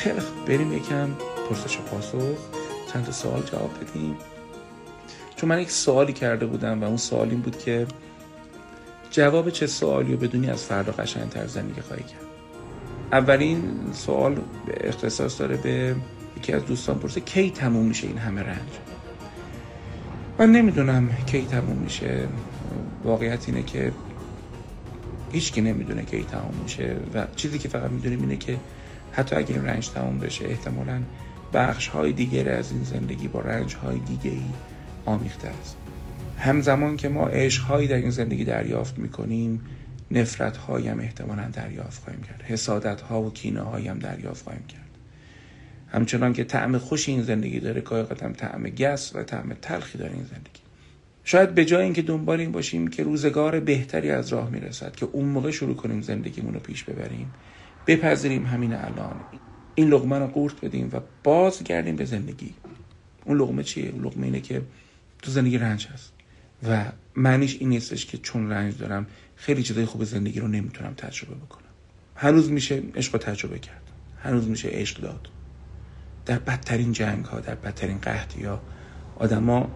خیلی بریم یکم پرسش و پاسخ. چند تا سوال جواب بدیم. چون من یک سوالی کرده بودم و اون سوال این بود که جواب چه سوالی رو بدونی از فردا قشنگتر زندگی خواهی کرد؟ اولین سوال اختصاص داره به یکی از دوستان پرسه کی تموم میشه این همه رنج؟ من نمی‌دونم کی تموم میشه. واقعیت اینه که هیچکی نمی‌دونه کی تموم میشه و چیزی که فقط می‌دونیم اینه که حتی اگر این رنج تموم بشه احتمالا بخش های دیگر از این زندگی با رنج های دیگه ای آمیخته است. همزمان که ما عشق در این زندگی دریافت می‌کنیم نفرت هایم احتمالا دریافت خواهیم کرد. حسادت ها و کینه هایم دریافت خواهیم کرد. همچنان که طعم خوش این زندگی داره گاهی قدم طعم گس و طعم تلخی داره این زندگی. شاید به جای اینکه دنبال این باشیم که روزگار بهتری از راه می‌رسد که اون موقع شروع کنیم زندگیمون رو پیش ببریم بپذیریم همین الان. این لغمه رو قورت بدیم و بازگردیم به زندگی. اون لغمه چیه؟ اون لغمه اینه که تو زندگی رنج هست. و معنیش این نیستش که چون رنج دارم خیلی چیزای خوب زندگی رو نمی‌تونم تجربه بکنم. هنوز میشه عشق تجربه کرد. هنوز میشه عشق داد. در بدترین جنگ ها در بدترین قحطی ها آدما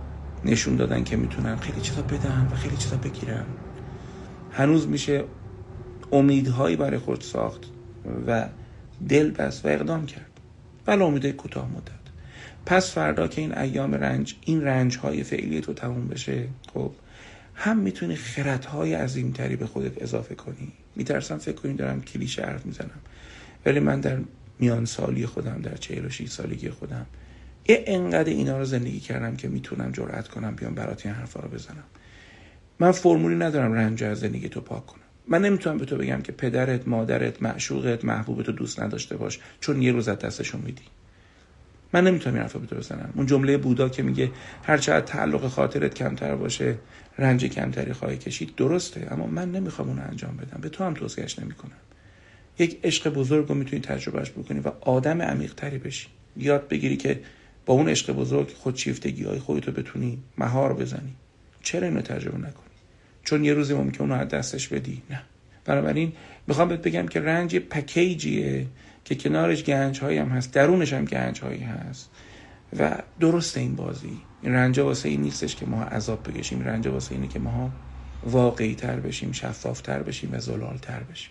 نشون دادن که می‌تونن خیلی چیزا بدن و خیلی چیزا بگیرن. هنوز میشه امیدهایی برای خود ساخت. و دل بست و اقدام کرد. ولی امیده کوتاه مدت. پس فردا که این ایام رنج این رنج های فعلی تو تموم بشه خب هم می‌تونی خرد های عظیمتری به خودت اضافه کنی. میترسم فکر کنی دارم کلیشه حرف می‌زنم. ولی من در میان سالی خودم در 46 سالگی خودم انقدر اینا رو زندگی کردم که می‌تونم جرأت کنم بیام برات این حرفا رو بزنم. من فرمولی ندارم رنج از زندگی تو پاک کنم. من نمی‌تونم به تو بگم که پدرت مادرت معشوقت محبوبت رو دوست نداشته باش چون یه روز از دستشون میدی. من نمی‌تونم این به تو بزنم. اون جمله بودا که میگه هر چقدر تعلق خاطرت کمتر باشه رنج کمتری خواهی کشید درسته. اما من نمی‌خوام اون انجام بدم. به تو هم توصیهش نمی‌کنم. یک عشق بزرگ رو می‌تونی تجربهش بکنی و آدم عمیق تری بشی. یاد بگیری که با اون عشق بزرگ خودشیفتگی های خودتو بتونی مهار بزنی. چرا اینو تجربه نکنی چون یه روزی ممکن اونو از دستش بدی. نه. بنابراین می‌خوام بهت بگم که رنج پکیجیه که کنارش گنج هم هست درونش هم گنج هست. و درست این بازی. این رنج واسه این نیستش که ما عذاب بکشیم. رنج واسه اینه که ما واقعی تر بشیم شفاف تر بشیم و زلال تر بشیم.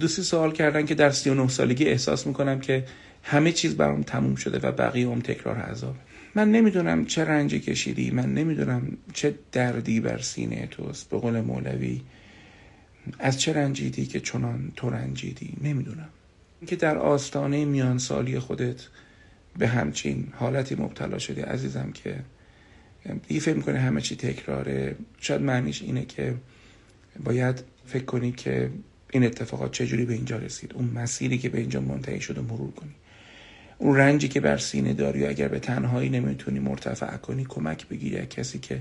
دوستی سوال کردن که در 39 سالگی احساس می‌کنم که همه چیز برام تموم شده و بقیه هم تکرار عذاب من نمی‌دونم چه رنجی کشیدی من نمی‌دونم چه دردی بر سینه توست. به قول مولوی از چه رنجیدی که چنان تو رنجیدی؟ نمی‌دونم. اینکه در آستانه میان سالی خودت به همچین حالتی مبتلا شدی عزیزم که دیگه فکر می‌کنه همه چی تکراره. شاید معنیش اینه که باید فکر کنی که این اتفاقات چجوری به اینجا رسید. اون مسیری که به اینجا منتهی شد و مرور کنی. اون رنجی که بر سینه داری و اگر به تنهایی نمی‌تونی مرتفع کنی کمک بگیری از کسی که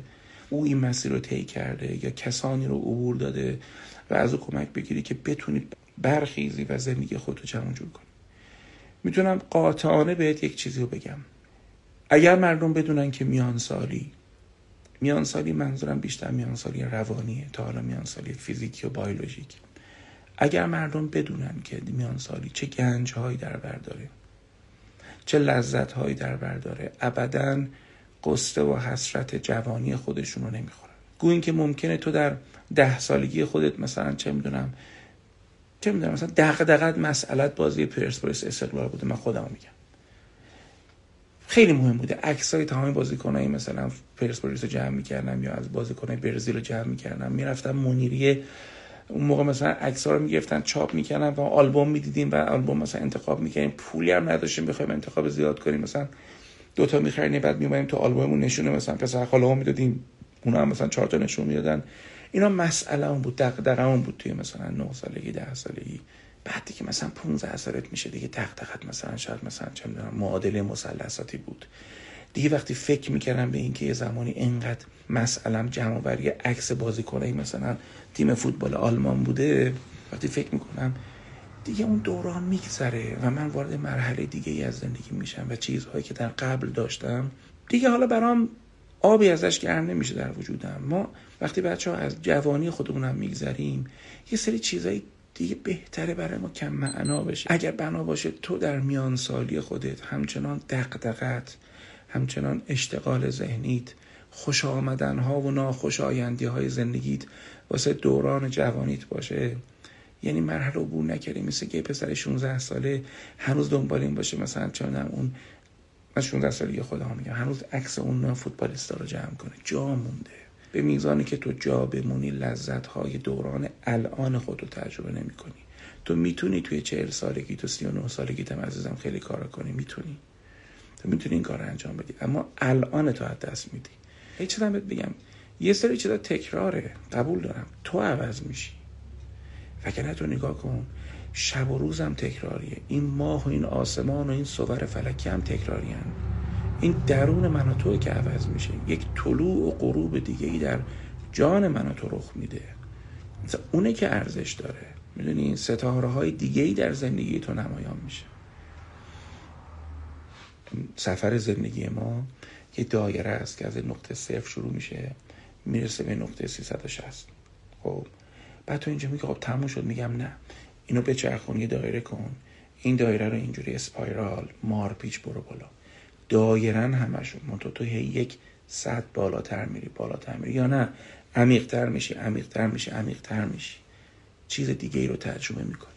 او این مسیر رو طی کرده یا کسانی رو عبور داده و از او کمک بگیری که بتونی برخیزی و زندگی خودتو جمع جور کنی. می‌تونم قاطعانه بهت یک چیزی رو بگم. اگر مردم بدونن که میان سالی میان سالی منظورم بیشتر میان سالی روانیه تا حالا میان سالی فیزیکی و بیولوژیک اگر مردم بدونن که میان سالی چه گنج هایی در بر داره چه لذت هایی در بر داره. ابدا قصه و حسرت جوانی خودشون رو نمی‌خورن. گوین که ممکنه تو در ده سالگی خودت مثلا چه می‌دونم چه می‌دونم مثلا دغدغت مسئلت بازی پرسپولیس استقلال بوده. من خودم میگم. خیلی مهم بوده. عکسای تمام بازیکنایی مثلا پرسپولیس رو جمع می‌کردم یا از بازیکنای برزیل رو جمع می‌کردم. می‌رفتم منیریه اون موقع مثلا عکس رو می‌گرفتن چاپ می‌کنن و آلبوم می‌دیدیم و آلبوم مثلا انتخاب می‌کنیم پولی هم نداشتیم بخوایم انتخاب زیاد کنیم. مثلا دوتا می‌خریم بعد میومدیم تو آلبوممون نشونه. مثلا پسر خاله می‌دادیم اونا هم مثلا چهار تا نشون می‌دادن. اینا مسئله اون بود دغدغه بود توی مثلا 9 سالگی 10 سالگی. بعد دیگه مثلا 15 سالت میشه دیگه. دغدغت مثلا شاید مثلا چه می‌دونم معادله مثلثاتی بود. دیگه وقتی فکر می‌کردم به اینکه یه زمانی اینقدر مسئلم جمع آوری عکس بازیکنایی مثلا تیم فوتبال آلمان بوده وقتی فکر می‌کنم دیگه اون دوران میگذره و من وارد مرحله دیگه ای از زندگی میشم و چیزهایی که در قبل داشتم دیگه حالا برام آبی ازش گرم نمیشه در وجودم. ما وقتی بچه ها از جوانی خودمون هم میگذریم یه سری چیزایی دیگه بهتره برای ما کم معنا بشه. اگر بنا باشه تو در میان سالی خودت همچنان دقدقت همچنان اشتغال ذهنیت خوش آمدن ها و ناخوش آیندی های زندگیت واسه دوران جوانیت باشه. یعنی مرحله عبور نکردی مثل که پسر 16 ساله هنوز دنبال این باشه مثلا چون اون من 16 سالی خودم میگم هنوز عکس اون فوتبالیستا رو جمع کنه. جا مونده. به میزانی که تو جا بمونی لذت های دوران الان خود رو تجربه نمی کنی تو می‌تونی توی چهل سالگی تو سی و نه سالگی تم عزیزم خیلی کار کنی. می‌تونی. تو می‌تونی این کار رو انجام بدی. اما الان تو از دست میدی. هیچ چیزم بهت بگم یه سری چیزا تکراره. قبول دارم. تو عوض میشی. وگرنه تو نگاه کن. شب و روزم تکراریه. این ماه و این آسمان و این صور فلکی هم تکراری هم. این درون من و تو که عوض میشه. یک طلوع و غروب دیگه ای در جان من و تو رخ میده. اونه که ارزش داره. می‌دونی؟ ستاره های دیگه ای در زندگی تو نمایان میشه. سفر زندگی ما یه دایره است که از نقطه صفر شروع میشه می‌رسه به نقطه 360 خب بعد تو اینجا میگه خب تموم شد میگم نه. اینو به یه دایره کن. این دایره رو اینجوری اسپایرال مارپیچ برو بالا. دایرن همشون منتها تو یک صد بالاتر میری بالاتر میری. یا نه عمیقتر میشی عمیقتر میشی عمیقتر میشی. چیز دیگه ای رو تجربه می‌کنی.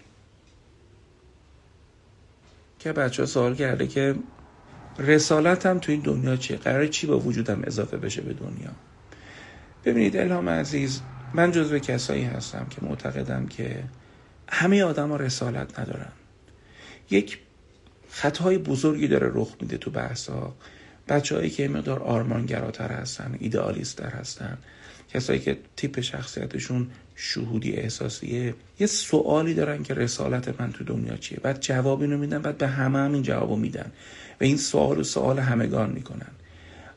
که بچه ها سوال کرده که رسالتم تو این دنیا چیه؟ قرار چی با وجودم اضافه بشه به دنیا؟ ببینید الهام عزیز من جزو کسایی هستم که معتقدم که همه آدم ها رسالت ندارن. یک خطای بزرگی داره رخ میده تو بحثا بچههایی که مقدار آرمانگراتر هستن ایدئالیستر هستن کسایی که تیپ شخصیتشون شهودی احساسیه یه سوالی دارن که رسالت من تو دنیا چیه؟ بعد جواب اینو میدن بعد به همه هم این جوابو میدن. و این سوال و سوال همگان می‌کنن.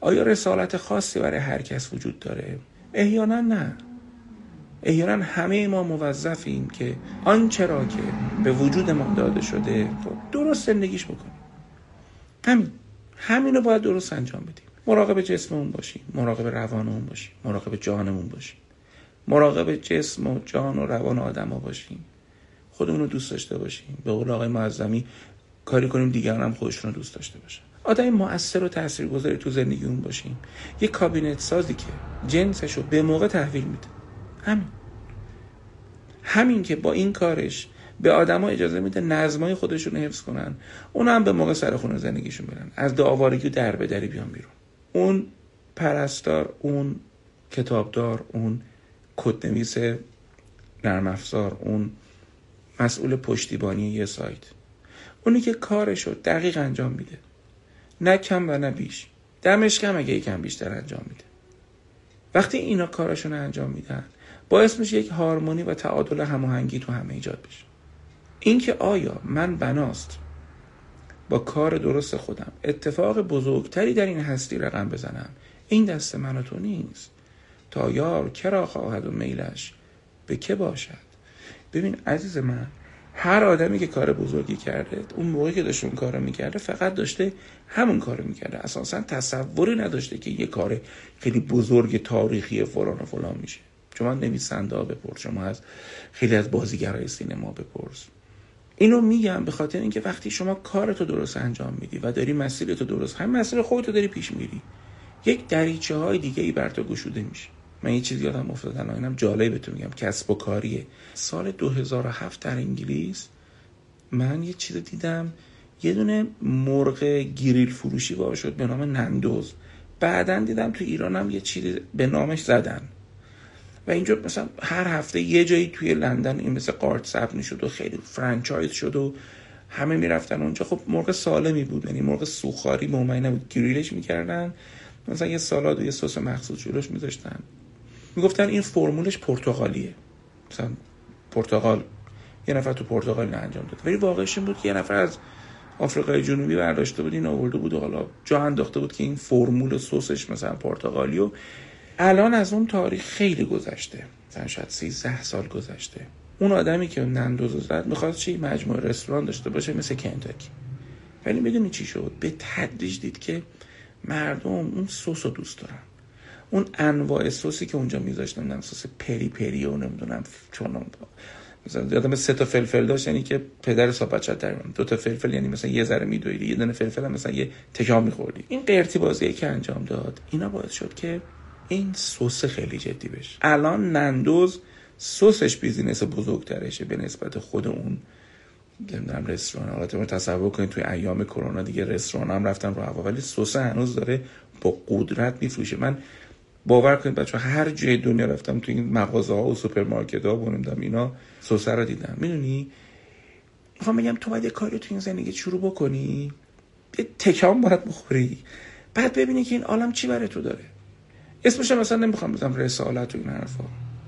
آیا رسالت خاصی برای هر کس وجود داره؟ احیانا نه. احیانا همه ما موظفیم که آنچه را که به وجود ما داده شده خب درست زندگیش بکنیم. همین. همین رو باید درست انجام بدیم. مراقب جسممون باشیم. مراقب روانمون باشیم. مراقب جانمون باشیم. مراقب جسم و جان و روان آدم ها باشیم. خودمون رو دوست داشته باشیم. به قول آقای معظمی کاری کنیم دیگران هم خودشون رو دوست داشته باشن. آدم مؤثر و تاثیرگذاری تو زندگیمون باشیم. یه کابینت سازی که جنسش رو به موقع تحویل میده. همین. همین که با این کارش به آدما اجازه میده نظمای خودشون حفظ کنن. اون هم به موقع سر خونه زندگیشون برن. از دعاوارگی در به دری بیان بیرون. اون پرستار اون کتابدار اون کدنویس نرم افزار اون مسئول پشتیبانی یه سایت. اونی که کارشو دقیق انجام میده. نه کم و نه بیش. دمش کم اگه یکم بیشتر انجام میده. وقتی اینا کارشون انجام میدن باعث میشه یک هارمونی و تعادل هماهنگی تو همه ایجاد بشه. اینکه آیا من بناست؟ با کار درست خودم. اتفاق بزرگتری در این هستی رقم بزنم. این دست من و تو نیست. تا یار کرا خواهد و میلش؟ به که باشد؟ ببین عزیز من هر آدمی که کار بزرگی کرده اون موقعی که داشت اون کار می‌کرده فقط داشته همون کار می‌کرده. اساسا تصوری نداشته که یه کار خیلی بزرگ تاریخی فلان و فلان میشه. شما نویسنده ها بپرس شما از خیلی از بازیگرای سینما بپرس. اینو میگم به خاطر اینکه وقتی شما کارتو درست انجام میدی و داری مسیرتو درست هم مسیر خودتو داری پیش میری یک دریچه های دیگه ای بر تو گشوده میشه. من یه چیزی یادم افتاد اینم جالب بهتون میگم کسب و کاریه. سال 2007 در انگلیس من یه چیز دیدم یه دونه مرغ گریل فروشی وارد شد به نام نندوز. بعدا دیدم تو ایرانم یه چیزی به نامش زدن. و اینجا مثلا هر هفته یه جایی توی لندن این مثل قارچ سبز شد و خیلی franchise شد و همه می‌رفتن اونجا. خب مرغ سالمی بود یعنی مرغ سوخاری معمولی نبود گریلش می‌کردن. مثلا یه سالاد و یه سس مخصوص جلوش میذاشتن. می‌گفتن این فرمولش پرتغالیه. مثلا پرتغال یه نفر تو پرتغال انجام داد. ولی واقعش این بود که یه نفر از آفریقای جنوبی برداشته بود این آورده بود و حالا جا انداخته بود که این فرمول سسش مثلا پرتغالی و الان از اون تاریخ خیلی گذشته. مثلا شاید 13 سال گذشته. اون آدمی که Nando's زد می‌خواد چی؟ مجموعه رستوران داشته باشه مثل کنتاکی. ولی می‌دونی چی شد؟ به تدریج دید که مردم اون سس رو دوست دارن. اون انواع سوسی که اونجا میذاشتن نمی‌دونم سس peri peri و نمی‌دونم چون مثلا یادم سه تا فلفل داشت یعنی که پدر صاحب بچه در دو تا فلفل یعنی مثلا یه ذره میدویدی یه دونه فلفل هم مثلا یه تکام میخوردی. این قرتی بازی که انجام داد اینا باعث شد که این سس خیلی جدی بشه. الان Nando's سسش business بزرگترشه به نسبت خود اون نمی‌دونم رستوران. حالت رو تصور کنید توی ایام کرونا دیگه رستوران هم رفتن رو هوا ولی سس هنوز داره با قدرت میفروشه. من باور کنید بچه هر جای دنیا رفتم تو این مغازه ها و سوپرمارکت ها و اینا سوسه رو دیدم. می‌دونی؟ می‌خوام بگم تو باید کاری تو این زندگی شروع بکنی. یه تکام باید بخوری. بعد ببینی که این عالم چی برای تو داره. اسمش مثلا نمی‌خوام بزنم رسالت و این حرفا.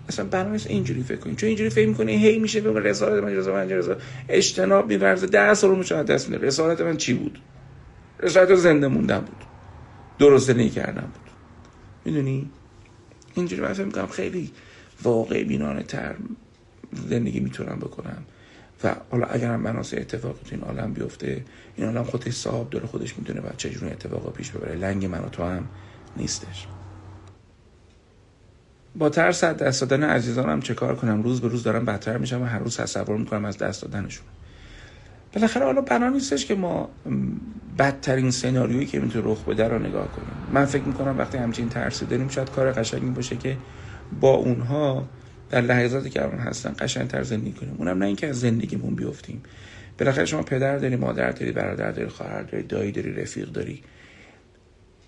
مثلا برنامه اینجوری فکر کنید چون اینجوری فکر می‌کنی هی میشه به رسالت من رسالت من رسالت اجتناب میورزه. ده سال شاید دست میده. رسالت من چی بود؟ رسالت زنده موندن بود. درست بود. می‌دونی؟ اینجوری من فکر می‌کنم خیلی واقع بینانه تر زندگی می‌تونم بکنم. و حالا اگر مناسه اتفاقی تو این عالم بیفته این عالم خودش صاحب داره خودش می‌تونه بعد چجوری اتفاقا پیش ببره. لنگ من و تو هم نیستش. با ترس از دست دادن عزیزانم چه کار کنم؟ روز به روز دارم بدتر میشم و هر روز تصور می‌کنم از دست دادنشون. بالاخره حالا بنا نیستش که ما بدترین سناریویی که می‌تونه رخ بده رو نگاه کنیم. من فکر می‌کنم وقتی همچین ترسی داریم شاید کار قشنگی باشه که با اونها در لحظاتی که الان هستن قشنگتر زندگی کنیم. اونم نه اینکه از زندگیمون بیفتیم. بالاخره شما پدر داری مادر داری برادر داری خواهر داری دایی داری رفیق داری.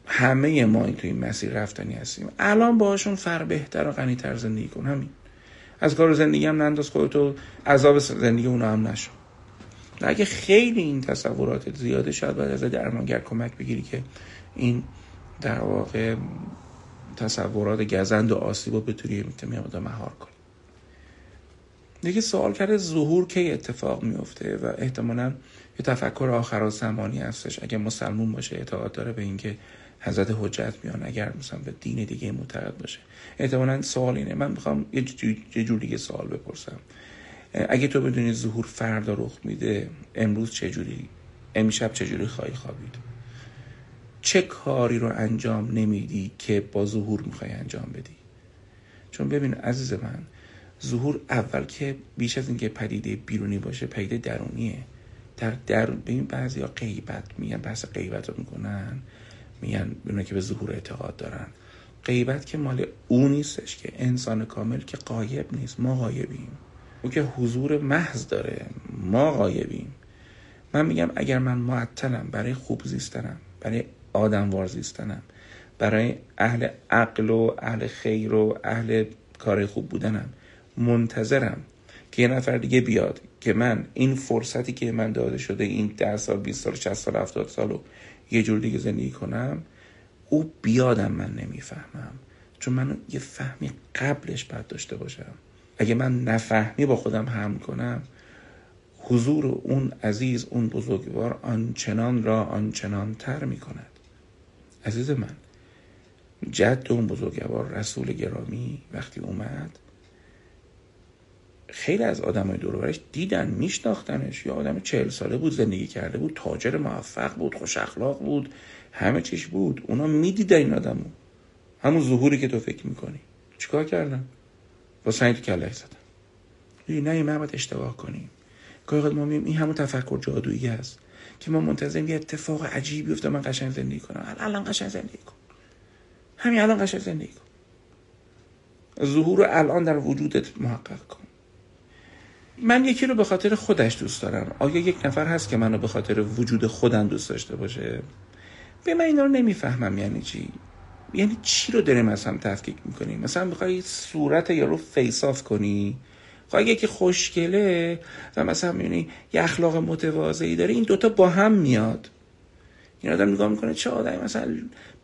همه ما این تو این مسیر رفتنی هستیم. الان باهاشون فر بهتر و غنیتر زندگی کن. همین. از کار زندگی هم ننداز خودتو عذاب زندگی اونا هم نشو. اگه خیلی این تصورات زیاده شاید باید از درمانگر کمک بگیری که این در واقع تصورات گزند و آسیب رو بتونی میاد مهار کنی. دیگه سوال کرده ظهور کی اتفاق میفته و احتمالا یه تفکر آخر زمانی هستش. اگه مسلمون باشه اعتقاد داره به اینکه حضرت حجت میان اگر مثلا به دین دیگه معتقد باشه. احتمالا سوال اینه. من می‌خوام یه جور دیگه سوال بپرسم. اگه تو بدونی ظهور فردا رخ میده امروز چجوری؟ امشب چجوری خواهی خوابید؟ چه کاری رو انجام نمیدی که با ظهور می‌خوای انجام بدی؟ چون ببین عزیز من ظهور اول که بیش از اینکه پدیده بیرونی باشه پدیده درونیه. در درون ببین بعضی ها غیبت میگن بحث غیبت رو می‌کنن میگن ببینن که به ظهور اعتقاد دارن. غیبت که مال او نیستش که انسان کامل که قایب نیست ما قایبیم او که حضور محض داره. ما غایبیم. من میگم اگر من معطلم برای خوب زیستنم برای آدم زیستنم برای اهل عقل و اهل خیر و اهل کار خوب بودنم منتظرم که یه نفر دیگه بیاد که من این فرصتی که من داده شده این ده سال 20 سال 60 سال 70 سال رو یه جور دیگه زندگی کنم او بیادم من نمی‌فهمم. چون من یه فهمی قبلش باید داشته باشم. اگه من نفهمی با خودم هم کنم حضور اون عزیز اون بزرگوار آنچنان را آنچنان تر می کند عزیز من جد اون بزرگوار رسول گرامی وقتی اومد خیلی از آدم های دورورش دیدن میشناختنش. یا آدم چهل ساله بود زندگی کرده بود تاجر موفق بود خوش اخلاق بود همه چیش بود. اونا می‌دیدن این آدمو. همون ظهوری که تو فکر می‌کنی. چیکار کردن؟ با سعی تو کله زدن. نه ما باید اشتباه کنیم. گاهی ما این همون تفکر جادویی هست که ما منتظریم یه اتفاق عجیبی بیفته من قشنگ زندگی کنم. الان قشنگ زندگی کن. همین الان قشنگ زندگی کن. ظهور الان در وجودت محقق کن. من یکی رو به خاطر خودش دوست دارم. آیا یک نفر هست که منو به خاطر وجود خودم دوست داشته باشه؟ به من اینا رو نمی‌فهمم یعنی چی؟ یعنی چی رو داریم از هم تفکیک می‌کنیم؟ مثلا می‌خوای صورت یارو face off کنی؟ خواهی یکی خوشگله و مثلا می‌بینی یه اخلاق متواضعی داره این دوتا با هم میاد. این آدم نگاه می‌کنه چه آدمی؟ مثلا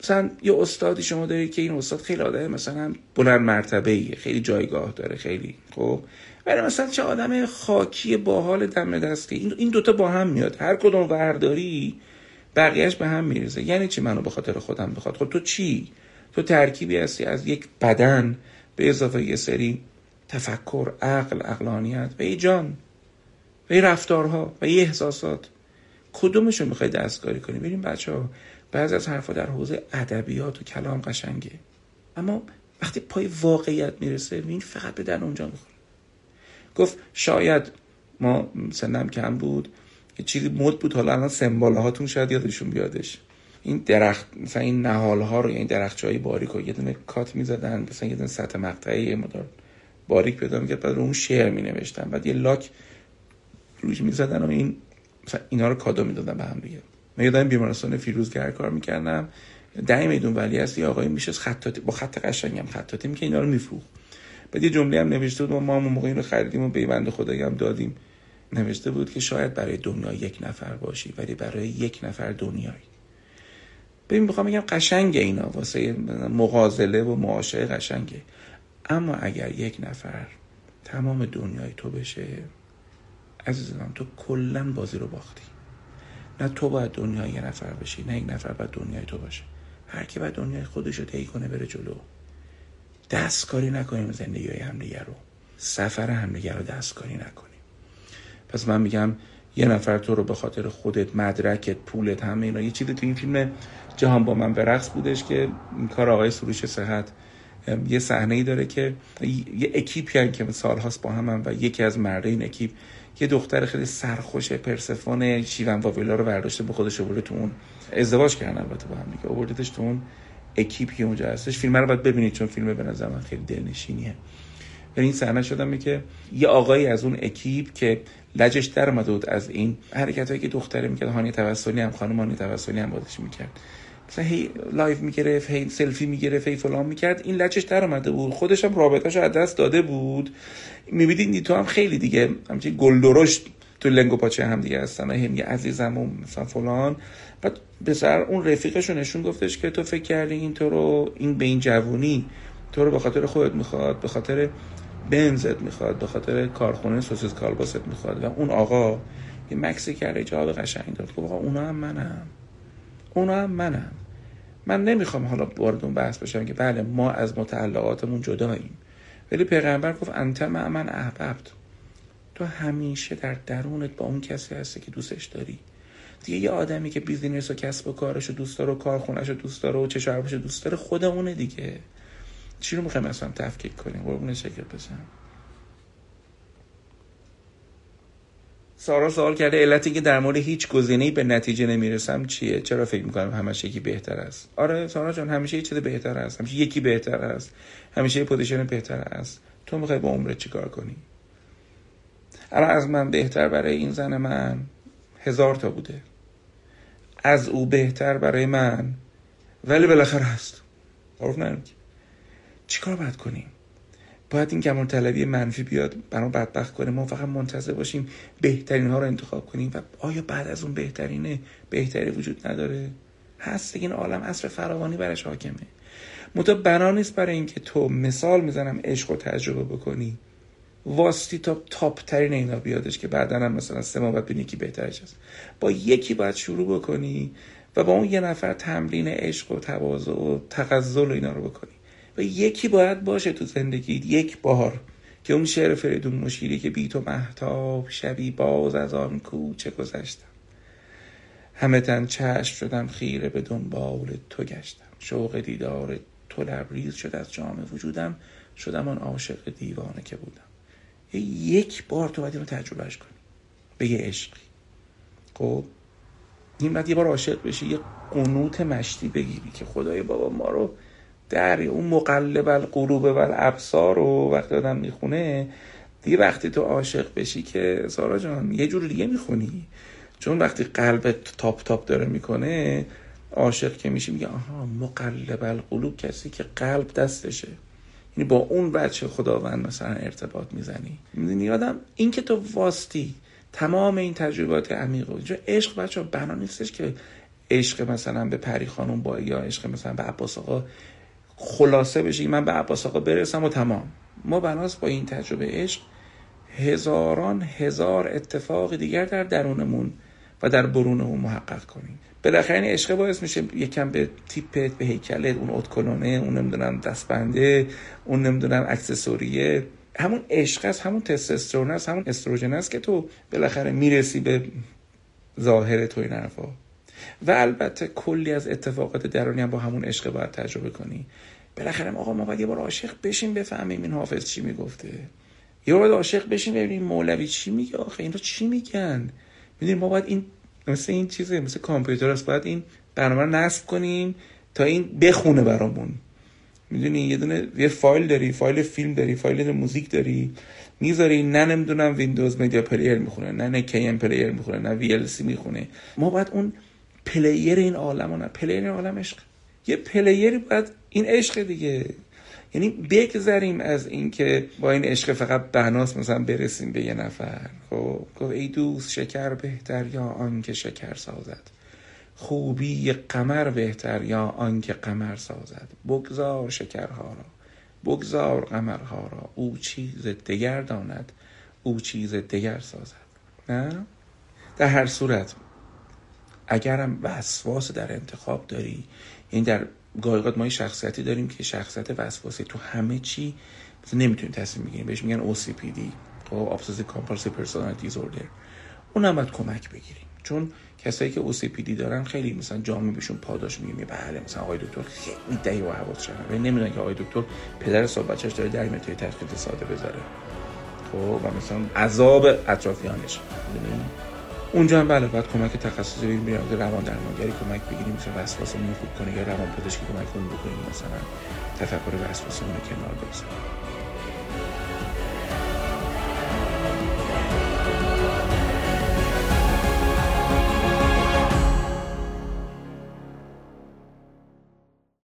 مثلا یه استادی شما داری که این استاد خیلی آدم مثلا بلند مرتبه ایه خیلی جایگاه داره خیلی خب؟ ولی مثلا چه آدم خاکی باحال دم دستی؟ این این دوتا با هم میاد. هر کدوم ورداری بقیهش به هم میرزه یعنی چی منو به خاطر خودم بخواد؟ خب تو چی؟ تو ترکیبی هستی از یک بدن به اضافه یه سری تفکر عقل اقلانیت و یه جان و یه رفتارها و یه احساسات. کدومشو می‌خوای دستکاری کنی؟ ببین بچه ها بعضی از حرفا در حوزه ادبیات و کلام قشنگه. اما وقتی پای واقعیت می‌رسه این فقط به در اونجا می‌خوره. گفت شاید ما سنم کم بود یه چیزی مد بود. حالا الان سمباله هاتون شاید یادشون بیادش. این درخت مثلا این نهال ها رو این درخت های باریک رو یه دونه کات می‌زدن مثلا یه دونه سطح مقطعی یه مدار باریک پیدا می‌کرد بعد رو اون شعر می نوشتن بعد یه لاک روش می‌زدن و این مثلا اینا رو کادو می‌دادن به هم دیگه. من یادم بیمارستان فیروزگر کار می‌کردم. ده میدون ولی هست یه آقای میشه خطاطی با خط قشنگم خطاطی می‌کنه اینا رو میفروخت. بعد یه جمله هم نوشته بود ما هم موقع این رو خریدیم و به بنده خدایی هم دادیم. نوشته بود که شاید برای دنیا یک نفر باشی ولی برای یک نفر دنیایی. ببین می‌خوام بگم قشنگه اینا واسه مغازله و معاشقه قشنگه. اما اگر یک نفر تمام دنیای تو بشه عزیزم تو کلا بازی رو باختی. نه تو باید دنیای یه نفر بشی نه یک نفر باید دنیای تو باشه. هر کی باید دنیای خودش رو طی کنه بره جلو. دستکاری نکنیم زندگی های همدیگه رو. سفر همدیگه رو دستکاری نکنیم. پس من میگم یه نفر تو رو به خاطر خودت مدرکت پولت همه اینا یه چیزی تو این فیلم جهان با من به رقص بودش که این کار آقای سروش صحت یه صحنه ای داره که یه اکیپی هن که سالهاست با هم, هم و یکی از مرده این اکیپ. یه دختر خیلی سرخوش پرسفون شیون واویلا رو برداشته به خودش آورده تو اون. ازدواج کردن البته با هم دیگه آوردتش تو اون اکیپی که اونجا هستش. فیلم رو باید ببینید چون فیلم به نظر من خیلی دلنشینیه. این صحنه شدم که یه آقایی از اون اکیپ که لجش در اومده بود از این حرکتایی که دختره می‌کرد هانی توسلی هم خانم هانی توسلی هم بادش می‌کرد. مثلا هی live می‌گرفت هی سلفی می‌گرفت هی فلان می‌کرد. این لجش در اومده بود. خودش هم رابطهش از دست داده بود. می‌بینید تو هم خیلی دیگه همچین گل درشت تو لنگ و پاچه هم دیگه هستن. هم یه عزیزم و مثلا فلان. بعد به سر اون رفیقش نشون گفتش که تو فکر کردی این تو رو این به این جوونی تو رو به خاطر خودت می‌خواد به خاطر بنزت می‌خواد به خاطر کارخونه سوسیس کالباست می‌خواد. و اون آقا یه مکسی کرده جواب قشنگ داد. که آقا اونا هم منم. اونا هم منم. من نمی‌خوام حالا وارد اون بحث بشم که بله ما از متعلقاتمون جداییم. ولی پیغمبر گفت انت مع من احببت. تو همیشه در درونت با اون کسی هستی که دوستش داری. دیگه یه آدمی که بیزینس و کسب و کارش و دوست داره و کارخونهش رو دوست داره و چه دوست داره خود اونه دیگه. چی رو می‌خوایم اصلا تفکیک کنیم؟ قربون شکر بشم. سارا سوال کرده علتی که در مورد هیچ گزینه‌ای به نتیجه نمی‌رسم چیه؟ چرا فکر می‌کنم همش یکی بهتر است؟ آره سارا جان همیشه یه چیز بهتر است. همیشه یکی بهتر است. همیشه یه پوزیشن بهتر است. تو می‌خوای با عمرت چیکار کنی؟ الان از من بهتر برای این زن من هزار تا بوده. از او بهتر برای من. ولی بالاخره هست عرف چیکار باید کنیم؟ باید این کمال طلبی منفی بیاد برام بدبخت کنه. ما فقط منتظر باشیم بهترین ها رو انتخاب کنیم و آیا بعد از اون بهترینه؟ بهتری وجود نداره؟ هست این عالم اصر فراوانی برش حاکمه. متا بنا نیست برای اینکه تو مثال می‌زنم عشق و تجربه بکنی. واسطی تا تاپ ترین اینا بیادش که بعدا هم مثلا سه ماه بعد یکی بهترش هست. با یکی باید شروع بکنی و با اون یه نفر تمرین عشق و تواضع و تغزل و اینا رو بکنی. و یکی باید باشه تو زندگی یک بار که اون شعر فریدون مشیری که بی تو محتاب شبی باز از آن کوچه گذشتم. همه تن چشم شدم خیره به دنبال تو گشتم. شوق دیدار تو لبریز شد از جام وجودم. شدم آن عاشق دیوانه که بودم. یک بار تو باید اینو تجربهش کنی. به یه عشقی. خب این بعد یه بار عاشق بشی یه قنوت مشتی بگیری که خدای بابا ما رو در اون مقلب القلوب و الابصار رو وقتی آدم می‌خونه دیگه وقتی تو عاشق بشی که سارا جان یه جور دیگه می‌خونی. چون وقتی قلبت تاپ تاپ داره می‌کنه عاشق که میشی میگه آها مقلب القلوب کسی که قلب دستشه. یعنی با اون بچه خداوند مثلا ارتباط می‌زنی. می‌دونی آدم؟ این که تو واسطی تمام این تجربات عمیق و عشق بچه بنا نیستش که عشق مثلا به پری خانم با یا عشق مثلا به عباس آقا خلاصه بشه من به عباس آقا برسم و تمام. ما بناس با این تجربه عشق هزاران هزار اتفاق دیگر در درونمون و در برونمون محقق کنیم. بالاخره این عشق باعث میشه یکم به تیپت به هیکلت اون اتکلونه اون نمی‌دونم دستبنده اون نمی‌دونم اکسسوریه. همون عشق است همون تستوسترون است همون استروژن است که تو بالاخره می‌رسی به ظاهر تو این حرفا. و البته کلی از اتفاقات درونی هم با همون عشق باید تجربه کنی. بالاخره آقا ما باید یه بار عاشق بشیم بفهمیم این حافظ چی می‌گفته. یه باید عاشق بشیم ببینیم مولوی چی میگه. آخه اینا چی میگن؟ می‌دونیم ما باید این مثل این چیزه مثل کامپیوتر است. باید این برنامه رو نصب کنیم تا این بخونه برامون. می‌دونی یه دونه یه فایل داری فایل فیلم داری فایل موزیک داری. می‌ذاری نه نمی‌دونم Windows Media Player می‌خونه نه نه KMPlayer می‌خونه نه VLC می‌خونه. ما باید اون player این عالم نه. player این عالم عشق. یه player ی باید این عشق دیگه. یعنی بگذریم از اینکه با این عشق فقط بهناس مثلا برسیم به یه نفر. خب گفت ای دوست شکر بهتر یا آن که شکر سازد؟ خوبی قمر بهتر یا آن که قمر سازد؟ بگذار شکرها را. بگذار قمرها را. او چیز دگر داند او چیز دگر سازد. نه؟ در هر صورت اگرم وسواس در انتخاب داری این در گاهی ما شخصیتی داریم که شخصیت وسواسی تو همه چی مثلا نمی‌تونیم تصمیم بگیریم بهش میگن OCPD خب Obsessive Compulsive Personality Disorder. اون هم باید کمک بگیریم. چون کسایی که OCPD دارن خیلی مثلا جامعه بهشون پاداش میگه بله مثلا آقای دکتر خیلی دهی و حواس شدن. و نمی‌دونن که آقای دکتر پدر صاحب بچه‌اش داره در میاد تحقیق ساده بذاره. خب و مثلا عذاب اطرافیانش. اونجا هم بله باید کمک تخصصی بگیریم بریم روان درمانگری کمک بگیریم مثلا وسواس خوب کنه یا روان پزشکی کمک کنیم بکنیم مثلا تفکر وسواسمون رو کنار بگذاریم.